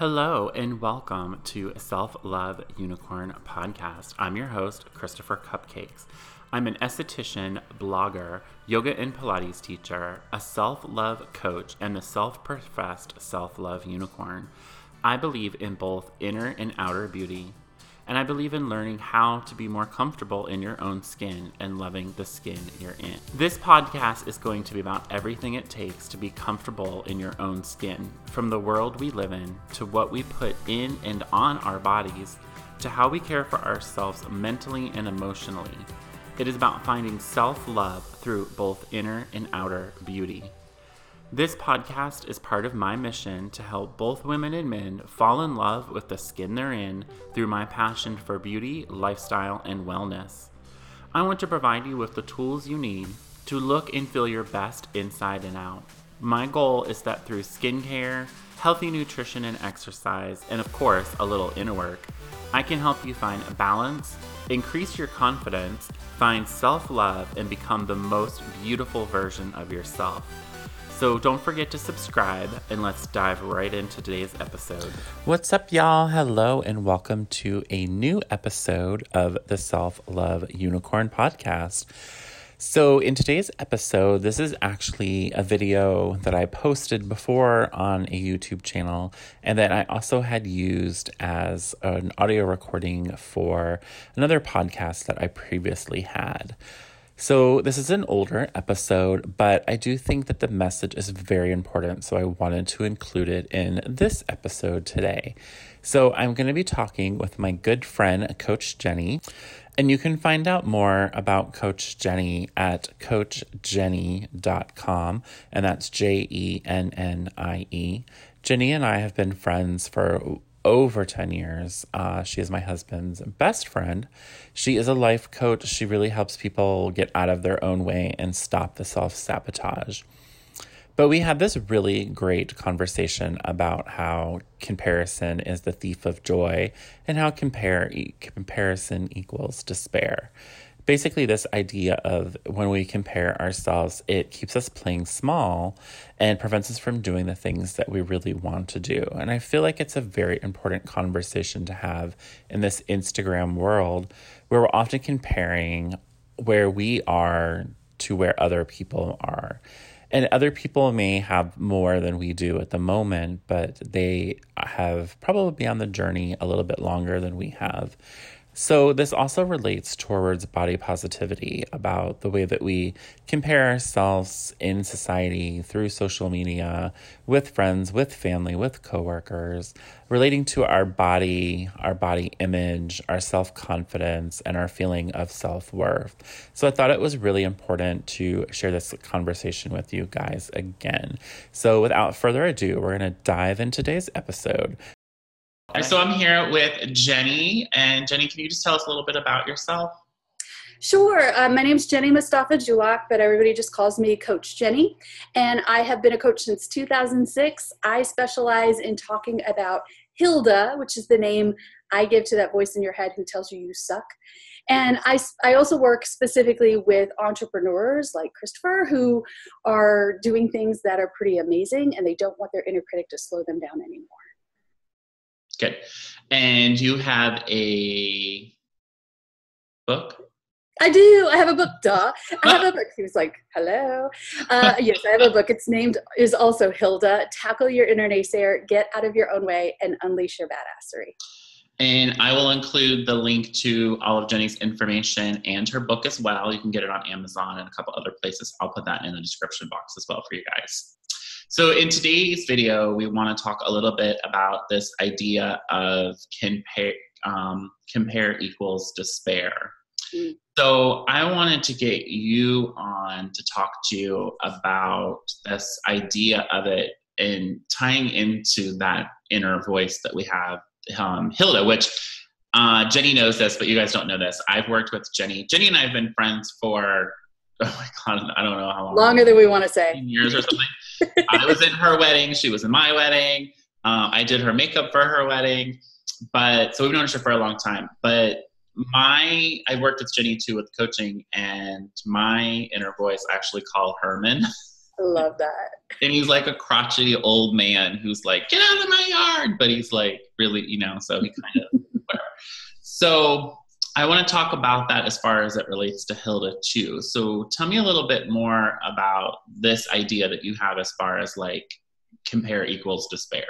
Hello and welcome to Self Love Unicorn Podcast. I'm your host, Christopher Cupcakes. I'm an esthetician, blogger, yoga and Pilates teacher, a self love coach, and a self professed self love unicorn. I believe in both inner and outer beauty, and I believe in learning how to be more comfortable in your own skin and loving the skin you're in. This podcast is going to be about everything it takes to be comfortable in your own skin, from the world we live in to what we put in and on our bodies to how we care for ourselves mentally and emotionally. It is about finding self love through both inner and outer beauty. This podcast is part of my mission to help both women and men fall in love with the skin they're in through my passion for beauty, lifestyle, and wellness. I want to provide you with the tools you need to look and feel your best inside and out. My goal is that through skincare, healthy nutrition and exercise, and of course, a little inner work, I can help you find a balance, increase your confidence, find self love, and become the most beautiful version of yourself. So don't forget to subscribe and let's dive right into today's episode. What's up, y'all? Hello, and welcome to a new episode of the Self Love Unicorn podcast. So, in today's episode, this is actually a video that I posted before on a YouTube channel and that I also had used as an audio recording for another podcast that I previously had. So, this is an older episode, but I do think that the message is very important. So, I wanted to include it in this episode today. So, I'm going to be talking with my good friend, Coach Jennie. And you can find out more about Coach Jennie at coachjennie.com. And that's J E N N I E. Jennie and I have been friends for over 10 years. Uh, she is my husband's best friend. She is a life coach. She really helps people get out of their own way and stop the self sabotage. But we had this really great conversation about how comparison is the thief of joy and how compare, comparison equals despair basically this idea of when we compare ourselves, it keeps us playing small and prevents us from doing the things that we really want to do. And I feel like it's a very important conversation to have in this Instagram world where we're often comparing where we are to where other people are. And other people may have more than we do at the moment, but they have probably been on the journey a little bit longer than we have. So, this also relates towards body positivity about the way that we compare ourselves in society through social media, with friends, with family, with coworkers, relating to our body, our body image, our self confidence, and our feeling of self worth. So, I thought it was really important to share this conversation with you guys again. So, without further ado, we're going to dive into today's episode. So I'm here with Jennie. And Jennie, can you just tell us a little bit about yourself? Sure. Uh, my name is Jennie Mustafa Julock, but everybody just calls me Coach Jennie. And I have been a coach since 2006. I specialize in talking about Hilda, which is the name I give to that voice in your head who tells you you suck. And I, I also work specifically with entrepreneurs like Christopher who are doing things that are pretty amazing and they don't want their inner critic to slow them down anymore. Good. And you have a book? I do. I have a book, duh. I have a book. He was like, hello. Uh, yes, I have a book. It's named, is also Hilda Tackle Your Inner Naysayer, Get Out of Your Own Way, and Unleash Your Badassery. And I will include the link to all of Jennie's information and her book as well. You can get it on Amazon and a couple other places. I'll put that in the description box as well for you guys. So, in today's video, we want to talk a little bit about this idea of compare, um, compare equals despair. Mm. So, I wanted to get you on to talk to you about this idea of it and tying into that inner voice that we have, um, Hilda, which uh, Jennie knows this, but you guys don't know this. I've worked with Jennie. Jennie and I have been friends for oh my god, I don't know how long. Longer than we want to say. Years or something. I was in her wedding. She was in my wedding. Uh, I did her makeup for her wedding. But so we've known each other for a long time. But my I worked with Jennie too with coaching, and my inner voice I actually call Herman. I love that. And he's like a crotchety old man who's like, get out of my yard. But he's like, really, you know, so he kind of, whatever. So I want to talk about that as far as it relates to Hilda too. So tell me a little bit more about this idea that you have as far as like compare equals despair.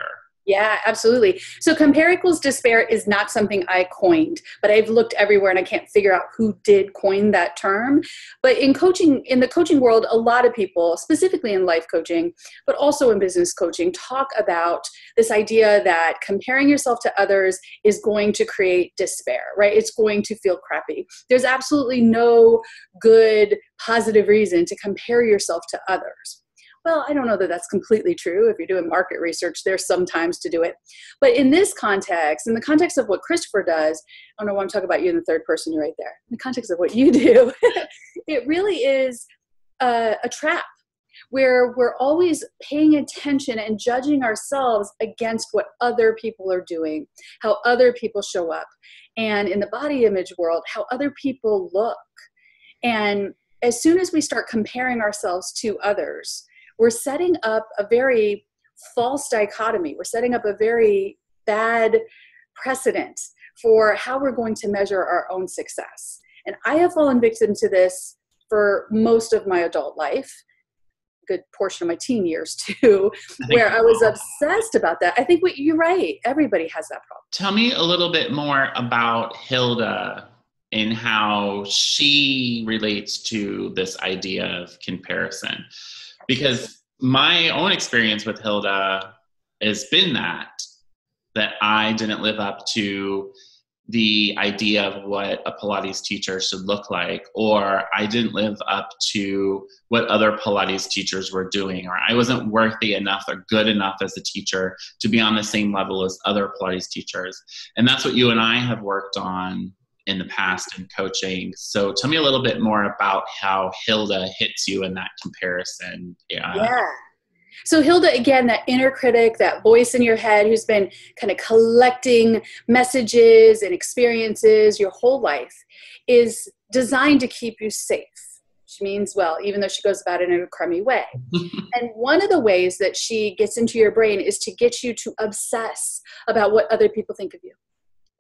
Yeah, absolutely. So compare equals despair is not something I coined, but I've looked everywhere and I can't figure out who did coin that term. But in coaching, in the coaching world, a lot of people, specifically in life coaching, but also in business coaching, talk about this idea that comparing yourself to others is going to create despair, right? It's going to feel crappy. There's absolutely no good, positive reason to compare yourself to others. Well, I don't know that that's completely true. If you're doing market research, there's sometimes to do it. But in this context, in the context of what Christopher does, I don't know why I'm talking about you in the third person, you're right there. In the context of what you do, it really is a, a trap where we're always paying attention and judging ourselves against what other people are doing, how other people show up, and in the body image world, how other people look. And as soon as we start comparing ourselves to others, we're setting up a very false dichotomy. We're setting up a very bad precedent for how we're going to measure our own success. And I have fallen victim to this for most of my adult life, good portion of my teen years too, where I was obsessed about that. I think what, you're right. Everybody has that problem. Tell me a little bit more about Hilda and how she relates to this idea of comparison because my own experience with Hilda has been that that I didn't live up to the idea of what a Pilates teacher should look like, or I didn't live up to what other Pilates teachers were doing, or I wasn't worthy enough or good enough as a teacher to be on the same level as other Pilates teachers. And that's what you and I have worked on in the past in coaching. So tell me a little bit more about how Hilda hits you in that comparison. Yeah. yeah. So, Hilda, again, that inner critic, that voice in your head who's been kind of collecting messages and experiences your whole life, is designed to keep you safe. She means, well, even though she goes about it in a crummy way. and one of the ways that she gets into your brain is to get you to obsess about what other people think of you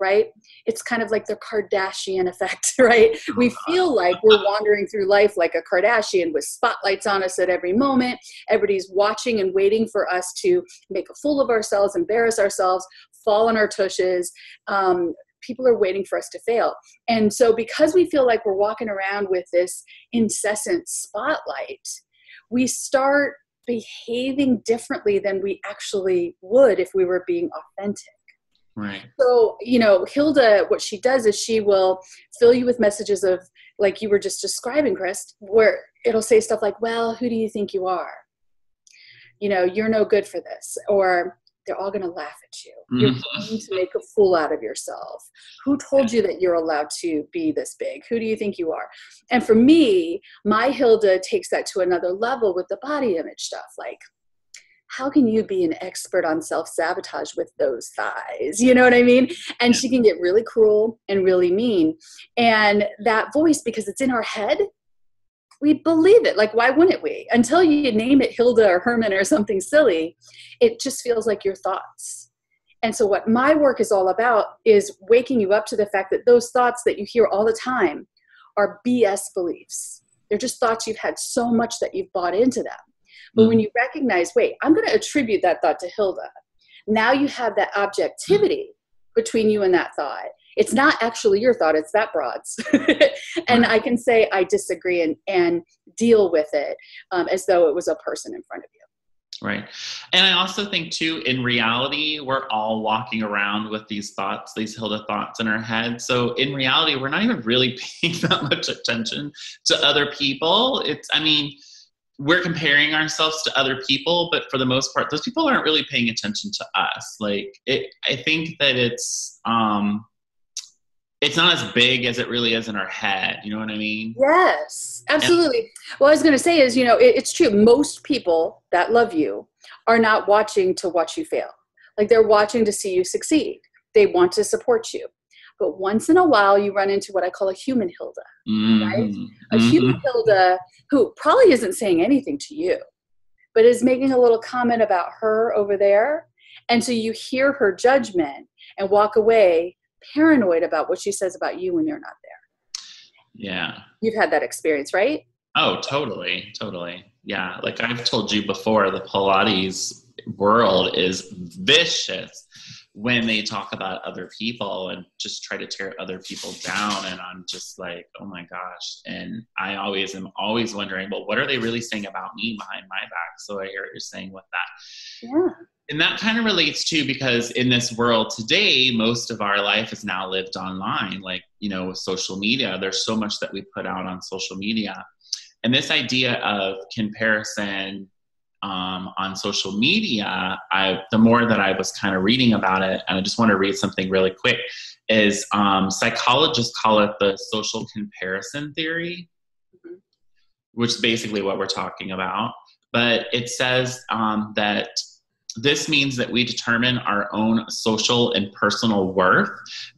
right? It's kind of like the Kardashian effect, right? We feel like we're wandering through life like a Kardashian with spotlights on us at every moment. Everybody's watching and waiting for us to make a fool of ourselves, embarrass ourselves, fall on our tushes. Um, people are waiting for us to fail. And so, because we feel like we're walking around with this incessant spotlight, we start behaving differently than we actually would if we were being authentic. Right. So, you know, Hilda, what she does is she will fill you with messages of, like you were just describing, Chris, where it'll say stuff like, well, who do you think you are? You know, you're no good for this. Or they're all going to laugh at you. You're mm-hmm. going to make a fool out of yourself. Who told you that you're allowed to be this big? Who do you think you are? And for me, my Hilda takes that to another level with the body image stuff. Like, how can you be an expert on self sabotage with those thighs? You know what I mean? And she can get really cruel and really mean. And that voice, because it's in our head, we believe it. Like, why wouldn't we? Until you name it Hilda or Herman or something silly, it just feels like your thoughts. And so, what my work is all about is waking you up to the fact that those thoughts that you hear all the time are BS beliefs. They're just thoughts you've had so much that you've bought into them. But mm when you recognize, wait, I'm going to attribute that thought to Hilda, now you have that objectivity between you and that thought. It's not actually your thought, it's that broad's. and I can say I disagree and, and deal with it um, as though it was a person in front of you. Right. And I also think, too, in reality, we're all walking around with these thoughts, these Hilda thoughts in our head. So in reality, we're not even really paying that much attention to other people. It's, I mean, we're comparing ourselves to other people, but for the most part, those people aren't really paying attention to us. Like it, I think that it's um, it's not as big as it really is in our head. You know what I mean? Yes, absolutely. And, what I was going to say is, you know, it, it's true. Most people that love you are not watching to watch you fail. Like they're watching to see you succeed. They want to support you. But once in a while, you run into what I call a human Hilda, mm-hmm. right? A mm-hmm. human Hilda who probably isn't saying anything to you. but is making a little comment about her over there. And so you hear her judgment and walk away paranoid about what she says about you when you're not there. Yeah. You've had that experience, right? Oh, totally. Totally. Yeah. Like I've told you before, the Pilates world is vicious when they talk about other people and just try to tear other people down and i'm just like oh my gosh. And i always am always wondering well what are they really saying about me behind my back? So i hear what you're saying with that. Yeah. And that kind of relates too because in this world today most of our life is now lived online like you know with social media. There's so much that we put out on social media. And this idea of comparison um, on social media, I the more that I was kind of reading about it, and I just want to read something really quick, is um, psychologists call it the social comparison theory, mm-hmm. which is basically what we're talking about. But it says um, that this means that we determine our own social and personal worth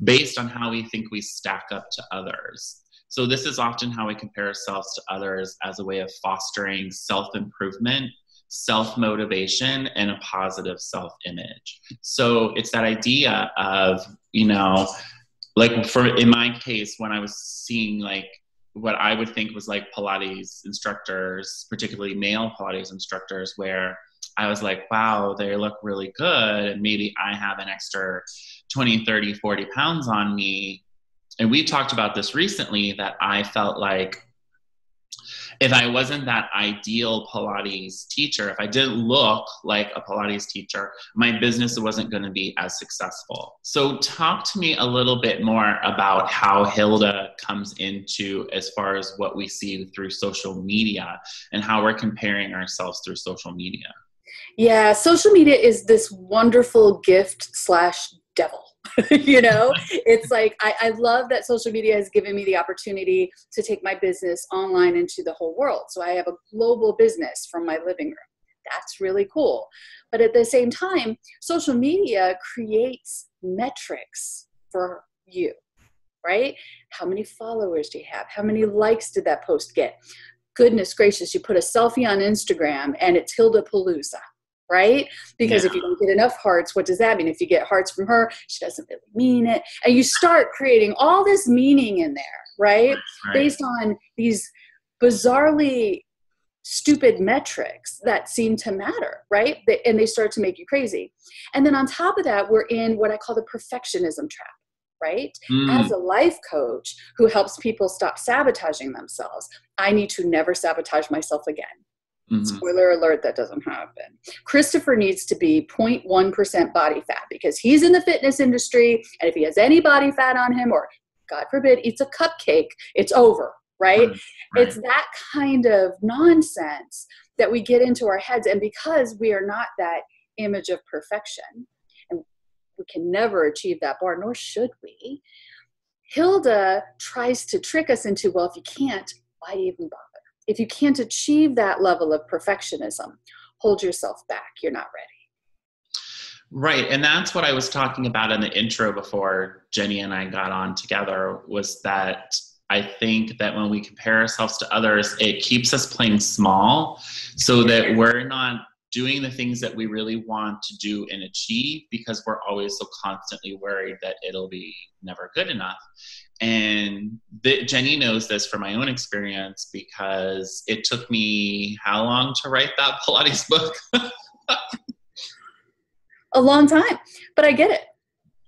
based on how we think we stack up to others. So, this is often how we compare ourselves to others as a way of fostering self improvement self motivation and a positive self image. So it's that idea of, you know, like for in my case, when I was seeing like what I would think was like Pilates instructors, particularly male Pilates instructors, where I was like, wow, they look really good. And maybe I have an extra 20, 30, 40 pounds on me. And we talked about this recently that I felt like if I wasn't that ideal Pilates teacher, if I didn't look like a Pilates teacher, my business wasn't going to be as successful. So, talk to me a little bit more about how Hilda comes into as far as what we see through social media and how we're comparing ourselves through social media. Yeah, social media is this wonderful gift slash devil you know? It's like I, I love that social media has given me the opportunity to take my business online into the whole world. So i have a global business from my living room. That's really cool. But at the same time social media creates metrics for you right? How many followers do you have? How many likes did that post get? Goodness gracious you put a selfie on instagram and it's hilda palooza right? Because yeah. if you don't get enough hearts, what does that mean? If you get hearts from her, she doesn't really mean it. And you start creating all this meaning in there, right? right. Based on these bizarrely stupid metrics that seem to matter, right? and they start to make you crazy. And then on top of that, we're in what I call the perfectionism trap right? Mm. As a life coach who helps people stop sabotaging themselves, I need to never sabotage myself again. Mm-hmm. Spoiler alert, that doesn't happen. Christopher needs to be 0.1% body fat because he's in the fitness industry. And if he has any body fat on him, or God forbid, eats a cupcake, it's over, right? right? It's that kind of nonsense that we get into our heads. And because we are not that image of perfection, and we can never achieve that bar, nor should we, Hilda tries to trick us into, well, if you can't, why even bother? If you can't achieve that level of perfectionism, hold yourself back. You're not ready. Right. And that's what I was talking about in the intro before Jennie and I got on together was that I think that when we compare ourselves to others, it keeps us playing small so that we're not doing the things that we really want to do and achieve because we're always so constantly worried that it'll be never good enough. And the, Jennie knows this from my own experience because it took me how long to write that Pilates book? a long time, but I get it.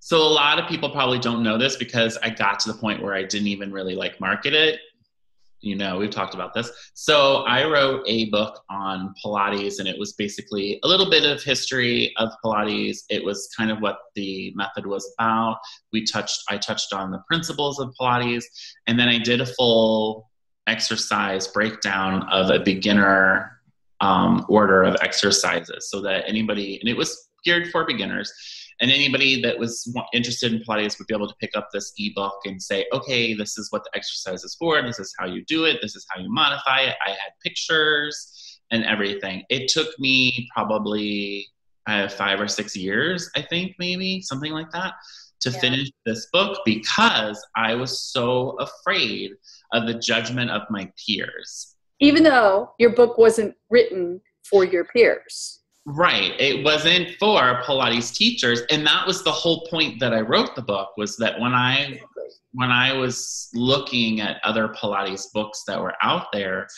So a lot of people probably don't know this because I got to the point where I didn't even really like market it you know, we've talked about this. So I wrote a book on Pilates, and it was basically a little bit of history of Pilates. It was kind of what the method was about. We touched, I touched on the principles of Pilates, and then I did a full exercise breakdown of a beginner um, order of exercises so that anybody, and it was geared for beginners and anybody that was interested in Pilates would be able to pick up this ebook and say, okay, this is what the exercise is for. This is how you do it. This is how you modify it. I had pictures and everything. It took me probably uh, five or six years, I think, maybe something like that, to yeah. finish this book because I was so afraid of the judgment of my peers. Even though your book wasn't written for your peers. Right. It wasn't for Pilates teachers. And that was the whole point that I wrote the book was that when I when I was looking at other Pilates books that were out there,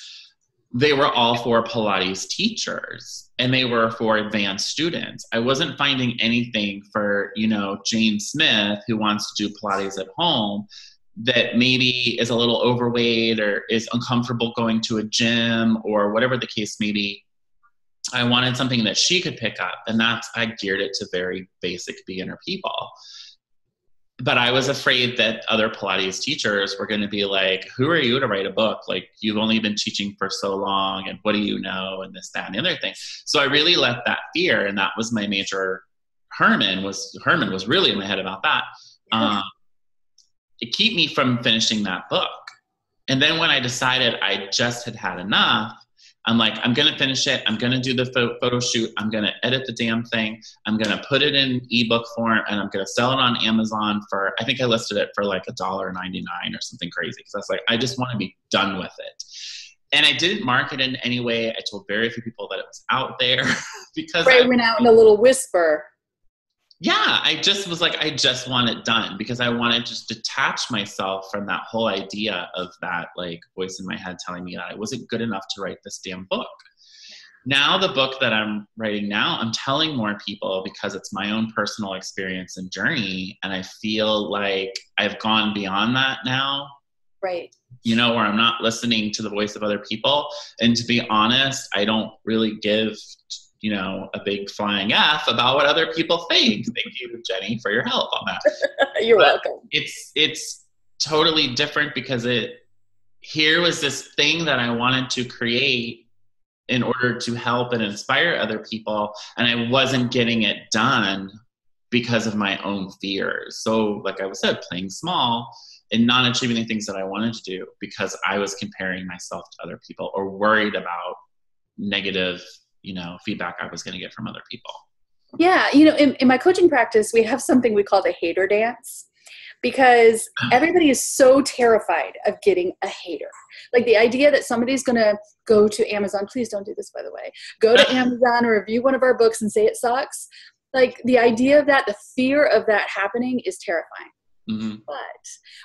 they were all for Pilates teachers and they were for advanced students. I wasn't finding anything for, you know, Jane Smith who wants to do Pilates at home that maybe is a little overweight or is uncomfortable going to a gym or whatever the case may be. I wanted something that she could pick up, and that's I geared it to very basic beginner people but I was afraid that other Pilates teachers were going to be like, "Who are you to write a book? Like you've only been teaching for so long, and what do you know?" And this, that, and the other thing. So I really let that fear, and that was my major. Herman was Herman was really in my head about that. Um, it keep me from finishing that book. And then when I decided I just had had enough, I'm like, I'm to finish it. I'm to do the photo shoot. I'm to edit the damn thing. I'm to put it in ebook form and I'm to sell it on Amazon for, I think I listed it for like a dollar 99 or something crazy. Because I was like, I just want to be done with it. And I didn't market it in any way. I told very few people that it was out there because right, I went out in a little whisper yeah, I just was like, I just want it done because I wanted to just detach myself from that whole idea of that like voice in my head telling me that I wasn't good enough to write this damn book. Now, the book that I'm writing now, I'm telling more people because it's my own personal experience and journey. And I feel like I've gone beyond that now. Right. You know, where I'm not listening to the voice of other people. And to be honest, I don't really give you know, a big flying F about what other people think. Thank you, Jennie, for your help on that. You're but welcome. It's it's totally different because it here was this thing that I wanted to create in order to help and inspire other people, and I wasn't getting it done because of my own fears. So, like I was said, playing small and not achieving the things that I wanted to do because I was comparing myself to other people or worried about negative you know feedback I was going to get from other people. Yeah, you know, in, in my coaching practice, we have something we call the hater dance because oh. everybody is so terrified of getting a hater. Like the idea that somebody's going to go to Amazon, please don't do this, by the way, go to Amazon or review one of our books and say it sucks. Like the idea of that, the fear of that happening is terrifying. Mm-hmm. But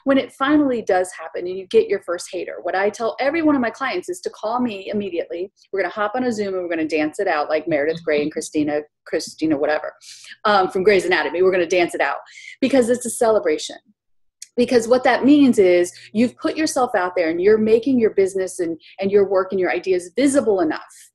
when it finally does happen and you get your first hater, what I tell every one of my clients is to call me immediately. We're going to hop on a Zoom and we're going to dance it out like Meredith Grey and mm-hmm. Cristina, Cristina, whatever, um, from Grey's Anatomy. We're going to dance it out because it's a celebration. Because what that means is you've put yourself out there and you're making your business and, and your work and your ideas visible enough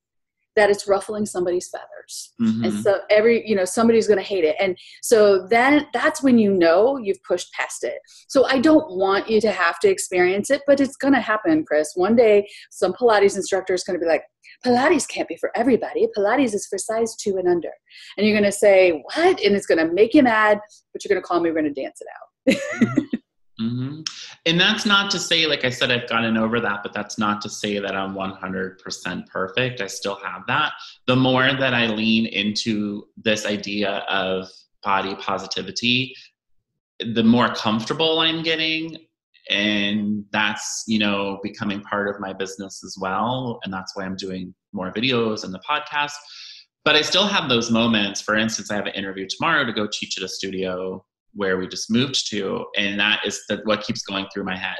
that it's ruffling somebody's feathers. Mm-hmm. and so every you know somebody's going to hate it. And so then that's when you know you've pushed past it. So i don't want you to have to experience it but it's going to happen chris. One day some pilates instructor is going to be like pilates can't be for everybody. Pilates is for size two and under. And you're going to say what? And it's going to make you mad but you're going to call me we're going to dance it out mm-hmm. And that's not to say, like I said, I've gotten over that, but that's not to say that I'm 100% perfect. I still have that. The more that I lean into this idea of body positivity, the more comfortable I'm getting. And that's, you know, becoming part of my business as well. And that's why I'm doing more videos and the podcast. But I still have those moments. For instance, I have an interview tomorrow to go teach at a studio where we just moved to, and that is the, what keeps going through my head.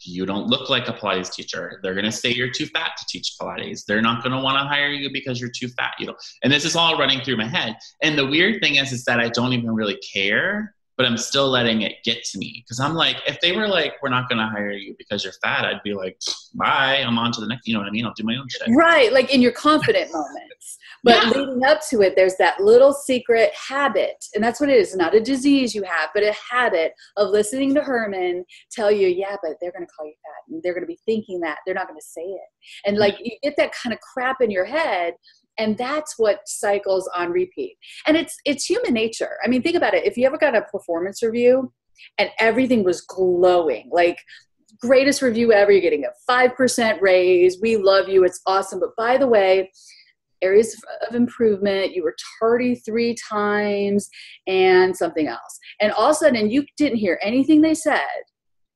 You don't look like a Pilates teacher. They're to say you're too fat to teach Pilates. They're not to want to hire you because you're too fat. You know, and this is all running through my head. And the weird thing is, is that I don't even really care but I'm still letting it get to me because I'm like, if they were like, we're not going to hire you because you're fat, I'd be like, bye, I'm on to the next. You know what I mean? I'll do my own shit. Right, like in your confident moments. But yeah. leading up to it, there's that little secret habit, and that's what it is. Not a disease you have, but a habit of listening to Herman tell you, yeah, but they're going to call you fat, and they're going to be thinking that they're not going to say it, and like mm. you get that kind of crap in your head and that's what cycles on repeat and it's it's human nature i mean think about it if you ever got a performance review and everything was glowing like greatest review ever you're getting a 5% raise we love you it's awesome but by the way areas of improvement you were tardy three times and something else and all of a sudden you didn't hear anything they said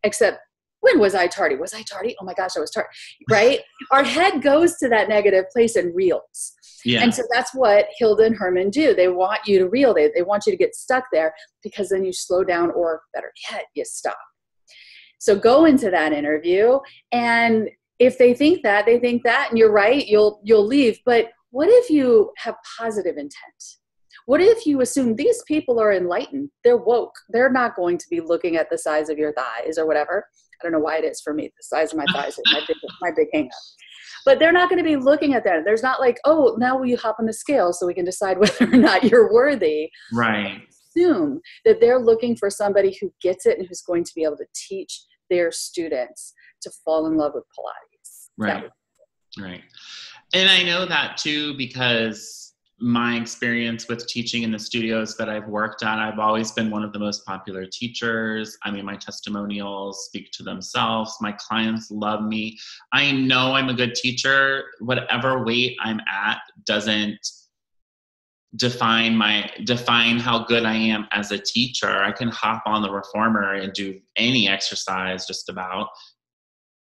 except when was I tardy? Was I tardy? Oh my gosh, I was tardy, right? Our head goes to that negative place and reels. Yeah. And so that's what Hilda and Herman do. They want you to reel, they, they want you to get stuck there because then you slow down, or better yet, you stop. So go into that interview and if they think that, they think that, and you're right, you'll you'll leave. But what if you have positive intent? What if you assume these people are enlightened? They're woke. They're not going to be looking at the size of your thighs or whatever. I don't know why it is for me. The size of my thighs is my big, my big hang up but they're not going to be looking at that. There's not like, oh, now will you hop on the scale so we can decide whether or not you're worthy. Right. Assume that they're looking for somebody who gets it and who's going to be able to teach their students to fall in love with Pilates. Right. Right. And I know that too because my experience with teaching in the studios that I've worked at, I've always been one of the most popular teachers. I mean, my testimonials speak to themselves. My clients love me. I know I'm a good teacher. Whatever weight I'm at doesn't define my define how good I am as a teacher. I can hop on the reformer and do any exercise just about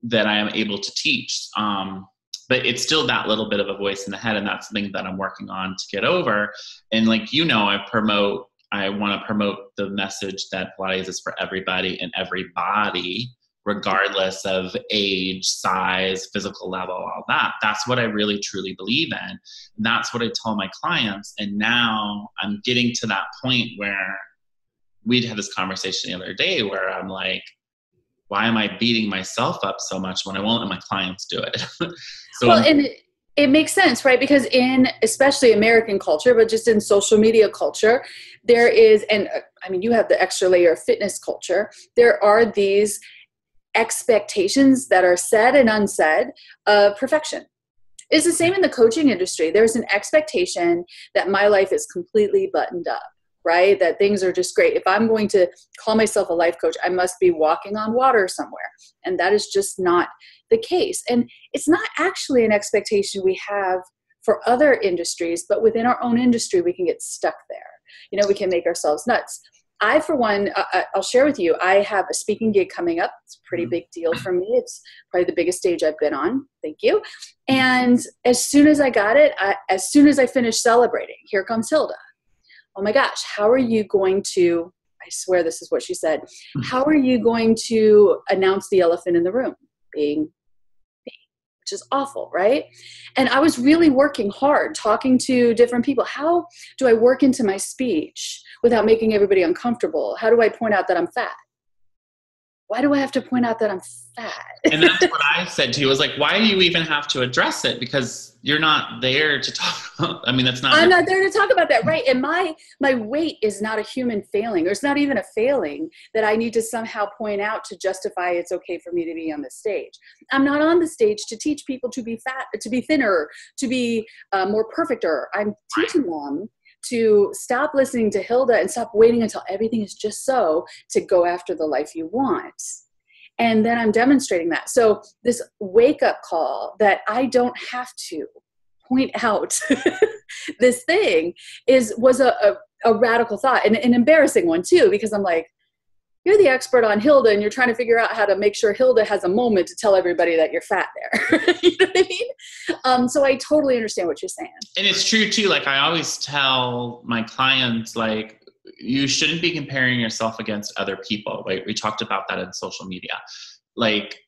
that I am able to teach. Um, but it's still that little bit of a voice in the head and that's something that i'm working on to get over. And like you know i promote i want to promote the message that pilates is for everybody and everybody regardless of age size physical level all that. That's what i really truly believe in. That's what i tell my clients and now i'm getting to that point where we'd had this conversation the other day where i'm like why am I beating myself up so much when I won't let my clients do it? so well, and it, it makes sense, right? Because in especially American culture, but just in social media culture, there is, and uh, I mean, you have the extra layer of fitness culture. There are these expectations that are said and unsaid of perfection. It's the same in the coaching industry. There's an expectation that my life is completely buttoned up right? That things are just great. If I'm going to call myself a life coach, I must be walking on water somewhere. And that is just not the case. And it's not actually an expectation we have for other industries, but within our own industry, we can get stuck there. You know, we can make ourselves nuts. I, for one, uh, uh I'll share with you, I have a speaking gig coming up. It's a pretty mm-hmm. big deal for me. It's probably the biggest stage I've been on. Thank you. And as soon as I got it, I, as soon as I finished celebrating, here comes Hilda oh my gosh, how are you going to, I swear this is what she said, how are you going to announce the elephant in the room being me? Which is awful, right? And I was really working hard, talking to different people. How do I work into my speech without making everybody uncomfortable? How do I point out that I'm fat? Why do I have to point out that I'm fat? and that's what I said to you. Was like, why do you even have to address it? Because you're not there to talk. About, I mean, that's not. I'm not there to talk about that, right? And my my weight is not a human failing. or it's not even a failing that I need to somehow point out to justify it's okay for me to be on the stage. I'm not on the stage to teach people to be fat, to be thinner, to be uh, more perfecter. I'm teaching them to stop listening to Hilda and stop waiting until everything is just so to go after the life you want. And then I'm demonstrating that. So, this wake up call that I don't have to point out this thing is was a, a, a radical thought and an embarrassing one too because i'm like you're the expert on Hilda and you're trying to figure out how to make sure Hilda has a moment to tell everybody that you're fat there. you know what I mean? Um, so I totally understand what you're saying. And it's true too. Like I always tell my clients, like, you shouldn't be comparing yourself against other people. Right? We talked about that in social media. Like,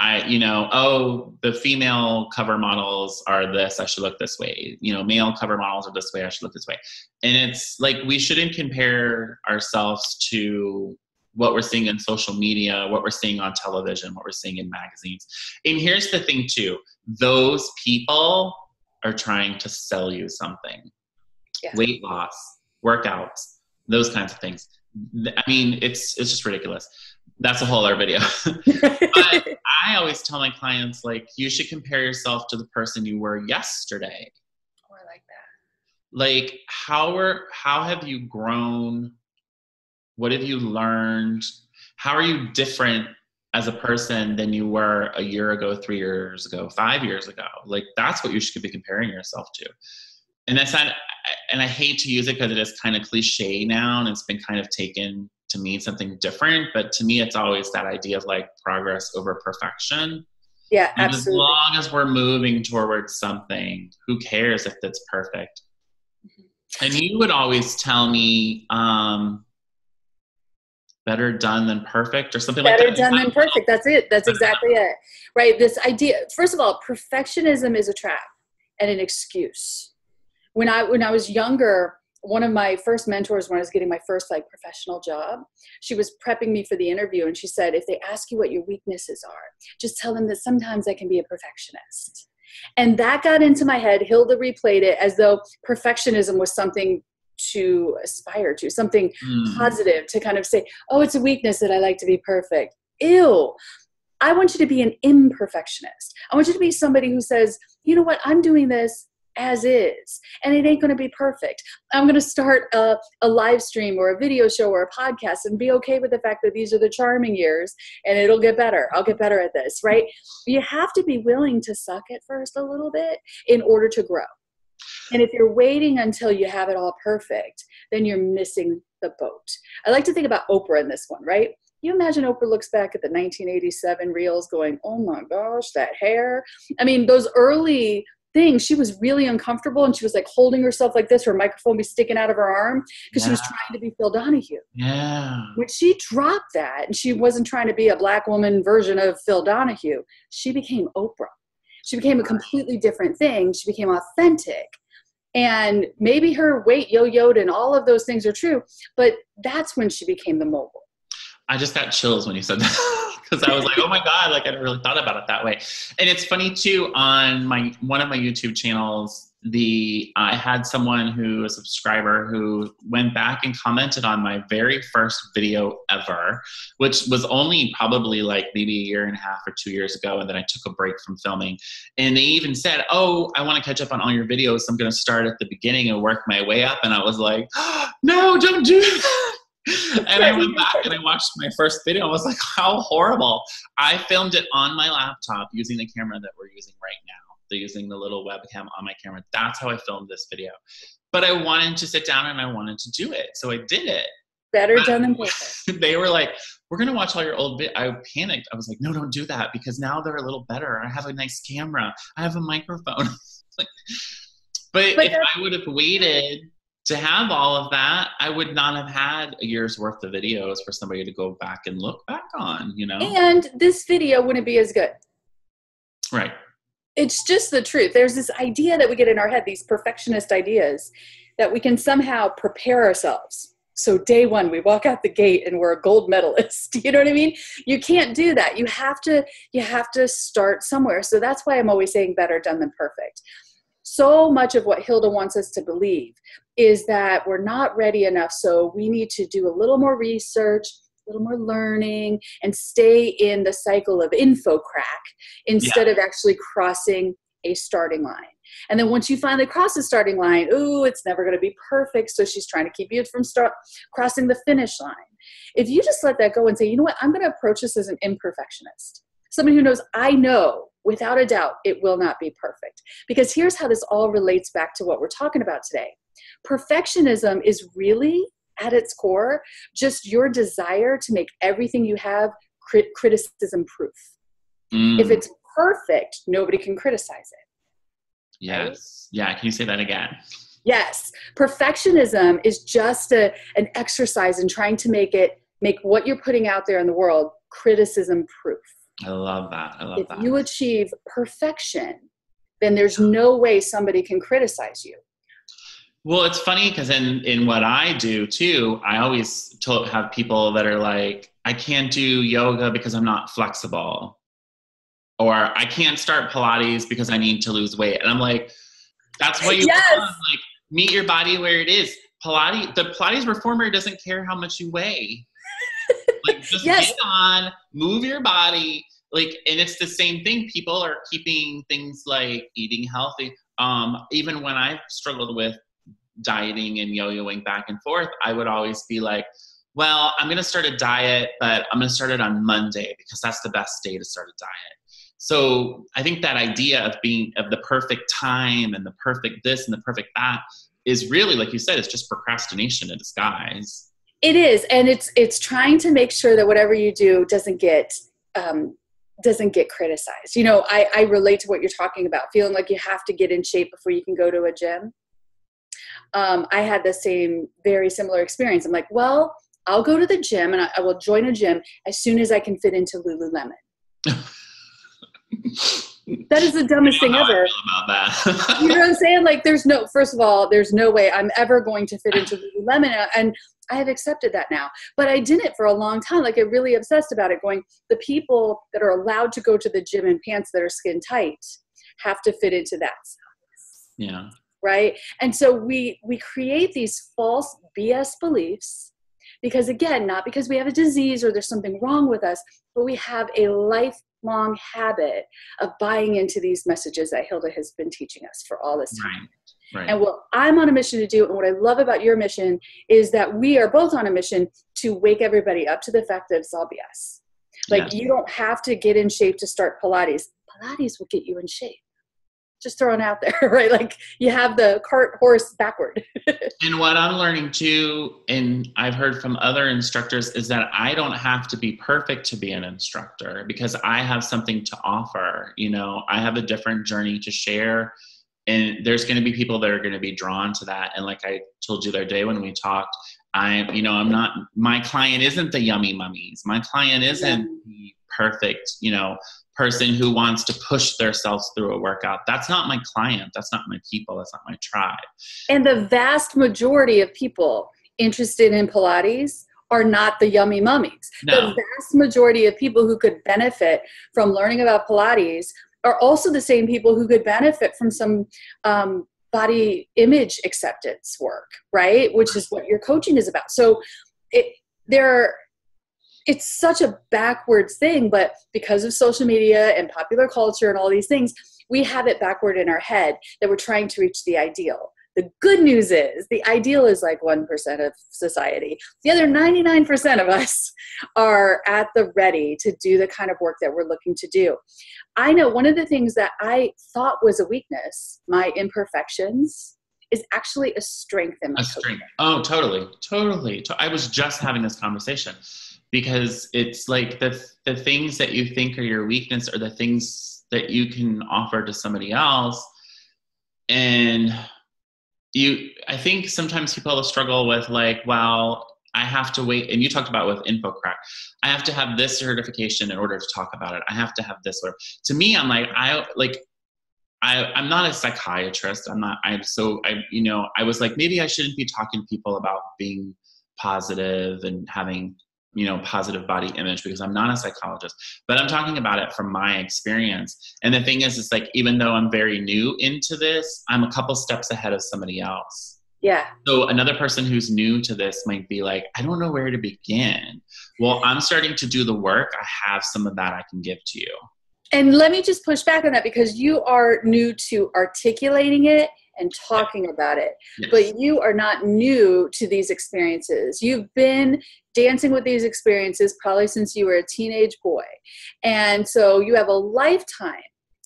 I, you know, oh, the female cover models are this, I should look this way. You know, male cover models are this way, I should look this way. And it's like we shouldn't compare ourselves to what we're seeing in social media, what we're seeing on television, what we're seeing in magazines. And here's the thing, too those people are trying to sell you something yeah. weight loss, workouts, those kinds of things. I mean, it's it's just ridiculous. That's a whole other video. but I always tell my clients like you should compare yourself to the person you were yesterday. Oh, I like that. Like how are how have you grown what have you learned? How are you different as a person than you were a year ago, three years ago, five years ago? Like that's what you should be comparing yourself to. And that's not, and I hate to use it because it is kind of cliche now and it's been kind of taken to mean something different. But to me, it's always that idea of like progress over perfection. Yeah, And absolutely. as long as we're moving towards something, who cares if it's perfect? Mm-hmm. And you would always tell me, um, better done than perfect or something better like that. Better done than perfect. That's it. That's exactly it. Right? This idea first of all perfectionism is a trap and an excuse. When i when i was younger one of my first mentors when i was getting my first like professional job she was prepping me for the interview and she said if they ask you what your weaknesses are just tell them that sometimes i can be a perfectionist. And that got into my head. Hilda replayed it as though perfectionism was something to aspire to something Mm. positive to kind of say, oh, it's a weakness that I like to be perfect. Ew. I want you to be an imperfectionist. I want you to be somebody who says, you know what, I'm doing this as is, and it ain't going to be perfect. I'm going to start a, a live stream or a video show or a podcast and be okay with the fact that these are the charming years and it'll get better. I'll get better at this, right? You have to be willing to suck at first a little bit in order to grow. And if you're waiting until you have it all perfect, then you're missing the boat. I like to think about Oprah in this one, right? You imagine Oprah looks back at the 1987 reels going, oh my gosh, that hair. I mean, those early things, she was really uncomfortable and she was like holding herself like this, her microphone be sticking out of her arm because she was trying to be Phil Donahue. Yeah. When she dropped that and she wasn't trying to be a black woman version of Phil Donahue, she became Oprah. She became a completely different thing. She became authentic. And maybe her weight yo yoed and all of those things are true, but that's when she became the mogul. I just got chills when you said that because I was like, oh my god, like I never really thought about it that way. And it's funny too. On my one of my YouTube channels, the I had someone who a subscriber who went back and commented on my very first video ever, which was only probably like maybe a year and a half or two years ago, and then I took a break from filming. And they even said, "Oh, I want to catch up on all your videos. So I'm going to start at the beginning and work my way up." And I was like, "No, don't do that." and I went back and I watched my first video. I was like, how horrible. I filmed it on my laptop using the camera that we're using right now. Using the little webcam on my camera. That's how I filmed this video. But I wanted to sit down and I wanted to do it. So I did it. Better done than perfect. they were like, we're going to watch all your old vid. I panicked. I was like, no, don't do that because now they're a little better. I have a nice camera. I have a microphone. but, But if I would have waited to have all of that, I would not have had a year's worth of videos for somebody to go back and look back on, you know? And this video wouldn't be as good. right. It's just the truth. There's this idea that we get in our head, these perfectionist ideas, that we can somehow prepare ourselves. So day one, we walk out the gate and we're a gold medalist. You know what I mean? You can't do that. You have to. You have to start somewhere. So that's why I'm always saying better done than perfect. So much of what Hilda wants us to believe is that we're not ready enough. So we need to do a little more research, a little more learning, and stay in the cycle of info crack instead of actually crossing a starting line. And then once you finally cross the starting line, ooh, it's never going to be perfect. So she's trying to keep you from start crossing the finish line. If you just let that go and say, you know what, I'm going to approach this as an imperfectionist, somebody who knows I know without a doubt it will not be perfect. Because here's how this all relates back to what we're talking about today. Perfectionism is really at its core just your desire to make everything you have crit- criticism proof. Mm, If it's perfect, nobody can criticize it. yes. Yeah. Can you say that again? Yes, perfectionism is just a, an exercise in trying to make it make what you're putting out there in the world criticism proof. I love that. I love If that. If you achieve perfection, then there's no way somebody can criticize you. Well, it's funny because in in what I do too, I always to- have people that are like, I can't do yoga because I'm not flexible, or I can't start Pilates because I need to lose weight, and I'm like, that's what you Yes. want. Like, meet your body where it is. Pilates, the Pilates reformer doesn't care how much you weigh. like, just Yes. get on, move your body. Like, and it's the same thing. People are keeping things like eating healthy. Um, even when I've struggled with dieting and yo-yoing back and forth, I would always be like, well, I'm going to start a diet, but I'm going to start it on Monday because that's the best day to start a diet. So I think that idea of being of the perfect time and the perfect this and the perfect that is really, like you said, it's just procrastination in disguise. It is, and it's it's trying to make sure that whatever you do doesn't get um, doesn't get criticized. You know, I, I relate to what you're talking about, feeling like you have to get in shape before you can go to a gym. Um, I had the same, very similar experience. I'm like, well, I'll go to the gym and I, I will join a gym as soon as I can fit into Lululemon. that is the dumbest thing ever. About that. you know what I'm saying? Like, there's no, first of all, there's no way I'm ever going to fit into Lululemon. And I have accepted that now. But I didn't for a long time. Like, I really obsessed about it, going, the people that are allowed to go to the gym in pants that are skin tight have to fit into that size. Yeah. Right. And so we we create these false BS beliefs because again, not because we have a disease or there's something wrong with us, but we have a lifelong habit of buying into these messages that Hilda has been teaching us for all this time. Right. Right. And what I'm on a mission to do, and what I love about your mission, is that we are both on a mission to wake everybody up to the fact that it's all BS. Like, you don't have to get in shape to start Pilates. Pilates will get you in shape. Just throwing out there, right? Like, you have the cart horse backward. And what I'm learning too, and I've heard from other instructors, is that I don't have to be perfect to be an instructor because I have something to offer. You know, I have a different journey to share. And there's going to be people that are going to be drawn to that. And like I told you the other day when we talked, I, you know, I'm not, my client isn't the yummy mummies. My client isn't Yeah. the perfect, you know, person who wants to push themselves through a workout. That's not my client. That's not my people. That's not my tribe. And the vast majority of people interested in Pilates are not the yummy mummies. No. The vast majority of people who could benefit from learning about Pilates are also the same people who could benefit from some um, body image acceptance work, right? Which is what your coaching is about. So it there it's such a backwards thing, but because of social media and popular culture and all these things, we have it backward in our head that we're trying to reach the ideal. The good news is the ideal is like 1% of society. The other 99% of us are at the ready to do the kind of work that we're looking to do. I know one of the things that I thought was a weakness, my imperfections, is actually a strength in my a coaching. strength. Oh, totally, totally. I was just having this conversation because it's like the the things that you think are your weakness are the things that you can offer to somebody else, and you. I think sometimes people struggle with like, well. I have to wait, and you talked about with InfoCrack. I have to have this certification in order to talk about it. I have to have this. Or to me, I'm like, I like I, I'm not a psychiatrist. I'm not, I'm so, I, you know, I was like, maybe I shouldn't be talking to people about being positive and having, you know, positive body image because I'm not a psychologist, but I'm talking about it from my experience. And the thing is, it's like, even though I'm very new into this, I'm a couple steps ahead of somebody else. Yeah. So another person who's new to this might be like, I don't know where to begin. Well, I'm starting to do the work. I have some of that I can give to you. And let me just push back on that because you are new to articulating it and talking about it, Yes. but you are not new to these experiences. You've been dancing with these experiences probably since you were a teenage boy. And so you have a lifetime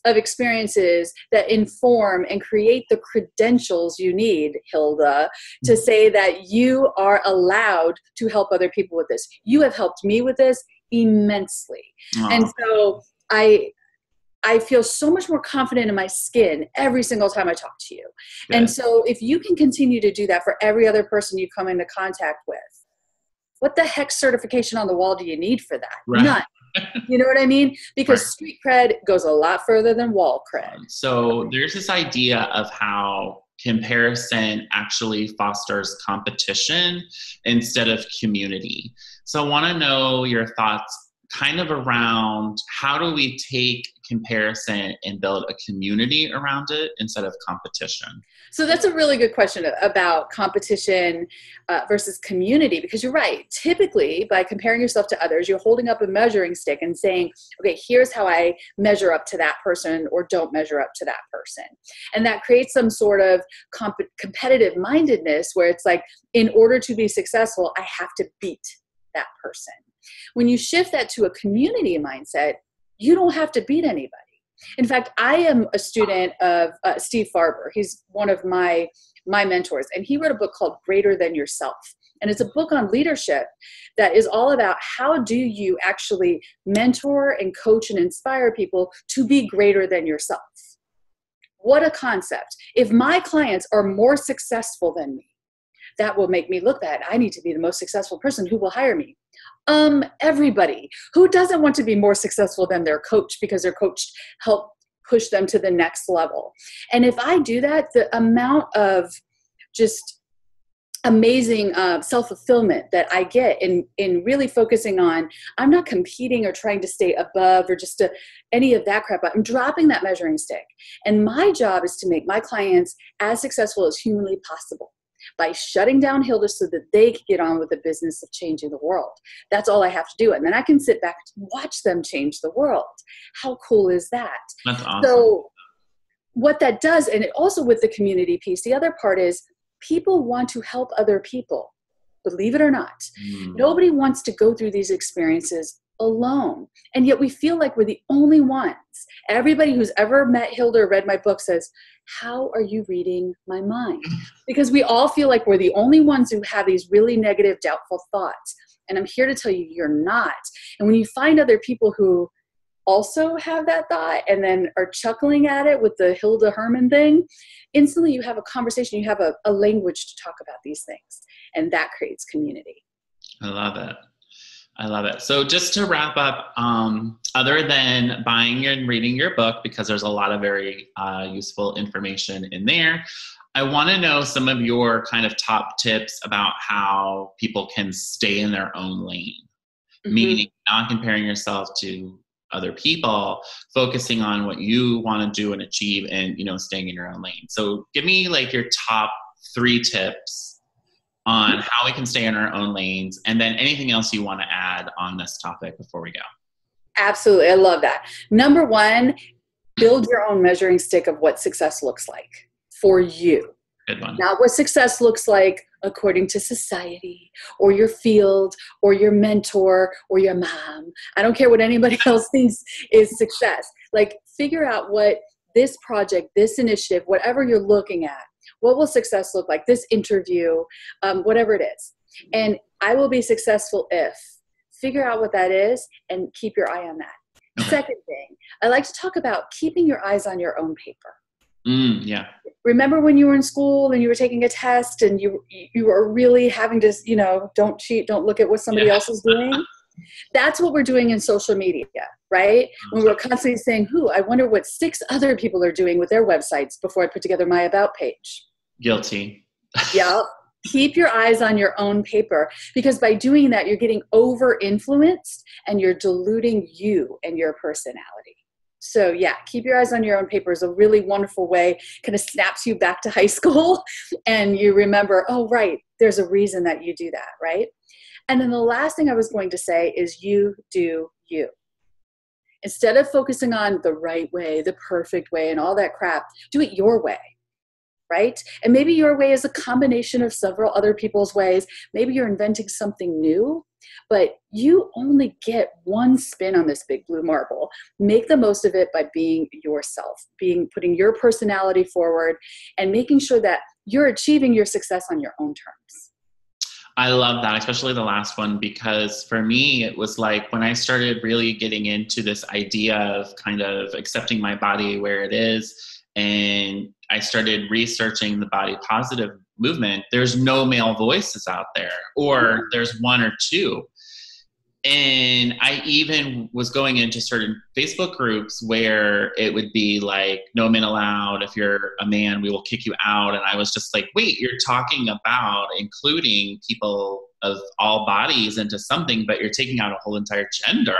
of experiences that inform and create the credentials you need, Hilda, to mm-hmm. say that you are allowed to help other people with this. You have helped me with this immensely. Aw. And so I I feel so much more confident in my skin every single time I talk to you. And so if you can continue to do that for every other person you come into contact with, what the heck certification on the wall do you need for that? Right. None. You know what I mean? Because Right. street cred goes a lot further than wall cred. Um, so there's this idea of how comparison actually fosters competition instead of community. So I want to know your thoughts kind of around how do we take comparison and build a community around it instead of competition? So that's a really good question about competition uh, versus community because you're right. Typically, by comparing yourself to others, you're holding up a measuring stick and saying, okay, here's how I measure up to that person or don't measure up to that person. And that creates some sort of comp- competitive mindedness where it's like, in order to be successful, I have to beat that person. When you shift that to a community mindset, you don't have to beat anybody. In fact, I am a student of uh, Steve Farber. He's one of my my mentors, and he wrote a book called Greater Than Yourself. And it's a book on leadership that is all about how do you actually mentor and coach and inspire people to be greater than yourself. What a concept. If my clients are more successful than me, that will make me look bad. I need to be the most successful person who will hire me. Um, everybody who doesn't want to be more successful than their coach because their coach helped push them to the next level. And if I do that, the amount of just amazing uh, self-fulfillment that i get in in really focusing on i'm not competing or trying to stay above or just to, any of that crap i'm dropping that measuring stick and my job is to make my clients as successful as humanly possible by shutting down Hilda so that they can get on with the business of changing the world. That's all I have to do. And then I can sit back and watch them change the world. How cool is that? That's awesome. So, what that does, and it also with the community piece, the other part is people want to help other people. Believe it or not. Mm. Nobody wants to go through these experiences alone. And yet we feel like we're the only ones. Everybody who's ever met Hilda or read my book says, How are you reading my mind? Because we all feel like we're the only ones who have these really negative, doubtful thoughts. And I'm here to tell you, you're not. And when you find other people who also have that thought and then are chuckling at it with the Hilda Herman thing, instantly you have a conversation, you have a, a language to talk about these things. And that creates community. I love it. I love it. So, just to wrap up, um, other than buying and reading your book, because there's a lot of very uh, useful information in there, I want to know some of your kind of top tips about how people can stay in their own lane, mm-hmm. meaning not comparing yourself to other people focusing on what you want to do and achieve and you know staying in your own lane so give me like your top three tips on how we can stay in our own lanes, and then anything else you want to add on this topic before we go. Absolutely. I love that. Number one, build your own measuring stick of what success looks like for you. Good one. Not what success looks like according to society or your field or your mentor or your mom. I don't care what anybody else thinks is success. Like, figure out what this project, this initiative, whatever you're looking at, what will success look like? This interview um, whatever it is. And i will be successful if figure out what that is and keep your eye on that. Second thing i like to talk about keeping your eyes on your own paper. Mm, yeah. Remember when you were in school and you were taking a test and you you were really having to you know don't cheat don't look at what somebody yeah. else is doing? That's what we're doing in social media, right? When we're constantly saying, Who, I wonder what six other people are doing with their websites before I put together my about page. Guilty. yeah. Keep your eyes on your own paper because by doing that, you're getting over influenced and you're diluting you and your personality. So, yeah, keep your eyes on your own paper is a really wonderful way, kind of snaps you back to high school and you remember, oh, right, there's a reason that you do that, right? And then the last thing I was going to say is you do you. Instead of focusing on the right way, the perfect way, and all that crap, do it your way right? And maybe your way is a combination of several other people's ways. Maybe you're inventing something new, but you only get one spin on this big blue marble. Make the most of it by being yourself, being putting your personality forward and making sure that you're achieving your success on your own terms. I love that, especially the last one, because for me, it was like when I started really getting into this idea of kind of accepting my body where it is and I started researching the body positive movement, there's no male voices out there, or mm-hmm. there's one or two. And I even was going into certain Facebook groups where it would be like, no men allowed. If you're a man, we will kick you out. And I was just like, wait, you're talking about including people of all bodies into something, but you're taking out a whole entire gender.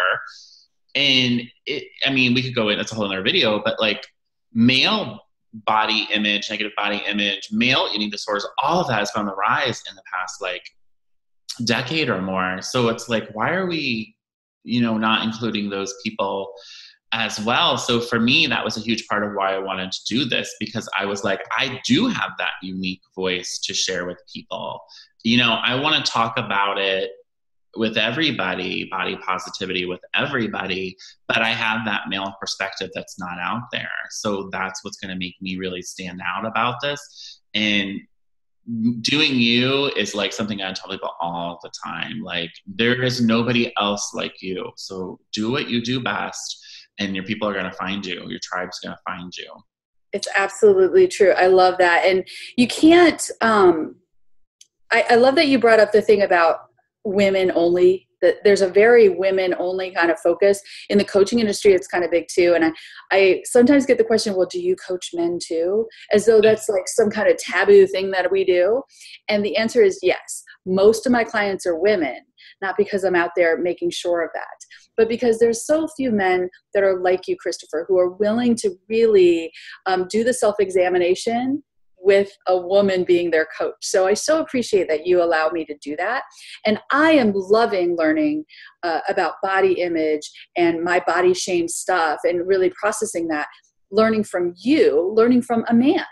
And it, I mean, we could go in, that's a whole other video, but like male body image, negative body image, male eating disorders, all of that has been on the rise in the past like decade or more. So it's like, why are we, you know, not including those people as well? So for me, that was a huge part of why I wanted to do this because I was like, I do have that unique voice to share with people. You know, I want to talk about it with everybody, body positivity with everybody, but I have that male perspective that's not out there. So that's what's going to make me really stand out about this. And doing you is like something I tell people all the time. Like there is nobody else like you. So do what you do best and your people are going to find you. Your tribe's going to find you. It's absolutely true. I love that. And you can't, um, I, I love that you brought up the thing about women only that there's a very women only kind of focus. In the coaching industry it's kind of big too and I, I sometimes get the question well do you coach men too? As though that's like some kind of taboo thing that we do and the answer is yes. Most of my clients are women not because i'm out there making sure of that but because there's so few men that are like you christopher who are willing to really um, do the self-examination with a woman being their coach. So I so appreciate that you allow me to do that. And I am loving learning uh, about body image and my body shame stuff and really processing that, learning from you, learning from a man.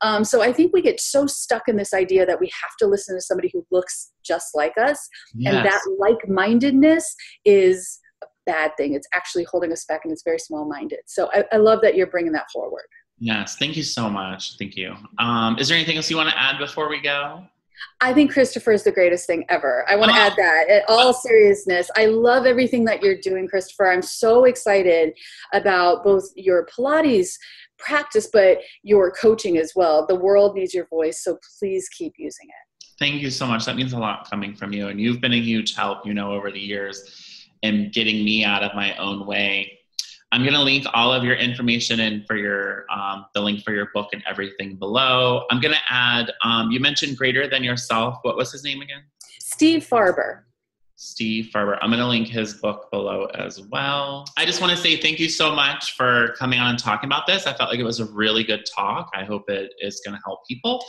Um, so I think we get so stuck in this idea that we have to listen to somebody who looks just like us. Yes. And that like mindedness is a bad thing. It's actually holding us back and it's very small minded. So I, I love that you're bringing that forward. Yes, thank you so much. Thank you. Um, is there anything else you want to add before we go? I think Christopher is the greatest thing ever. I want to oh. add that in all seriousness. I love everything that you're doing, Christopher. I'm so excited about both your Pilates practice, but your coaching as well. The world needs your voice, so please keep using it. Thank you so much. That means a lot coming from you. And you've been a huge help, you know, over the years in getting me out of my own way I'm going to link all of your information in for your um, the link for your book and everything below. I'm going to add. Um, you mentioned greater than yourself. What was his name again? Steve Farber. Steve Farber. I'm going to link his book below as well. I just want to say thank you so much for coming on and talking about this. I felt like it was a really good talk. I hope it is going to help people.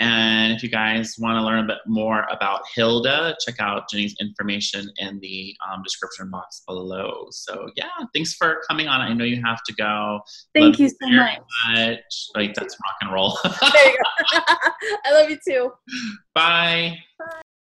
And if you guys want to learn a bit more about Hilda, check out Jennie's information in the um, description box below. So yeah, thanks for coming on. I know you have to go. Thank love you so much. much. Like that's rock and roll. there you go. I love you too. Bye. Bye.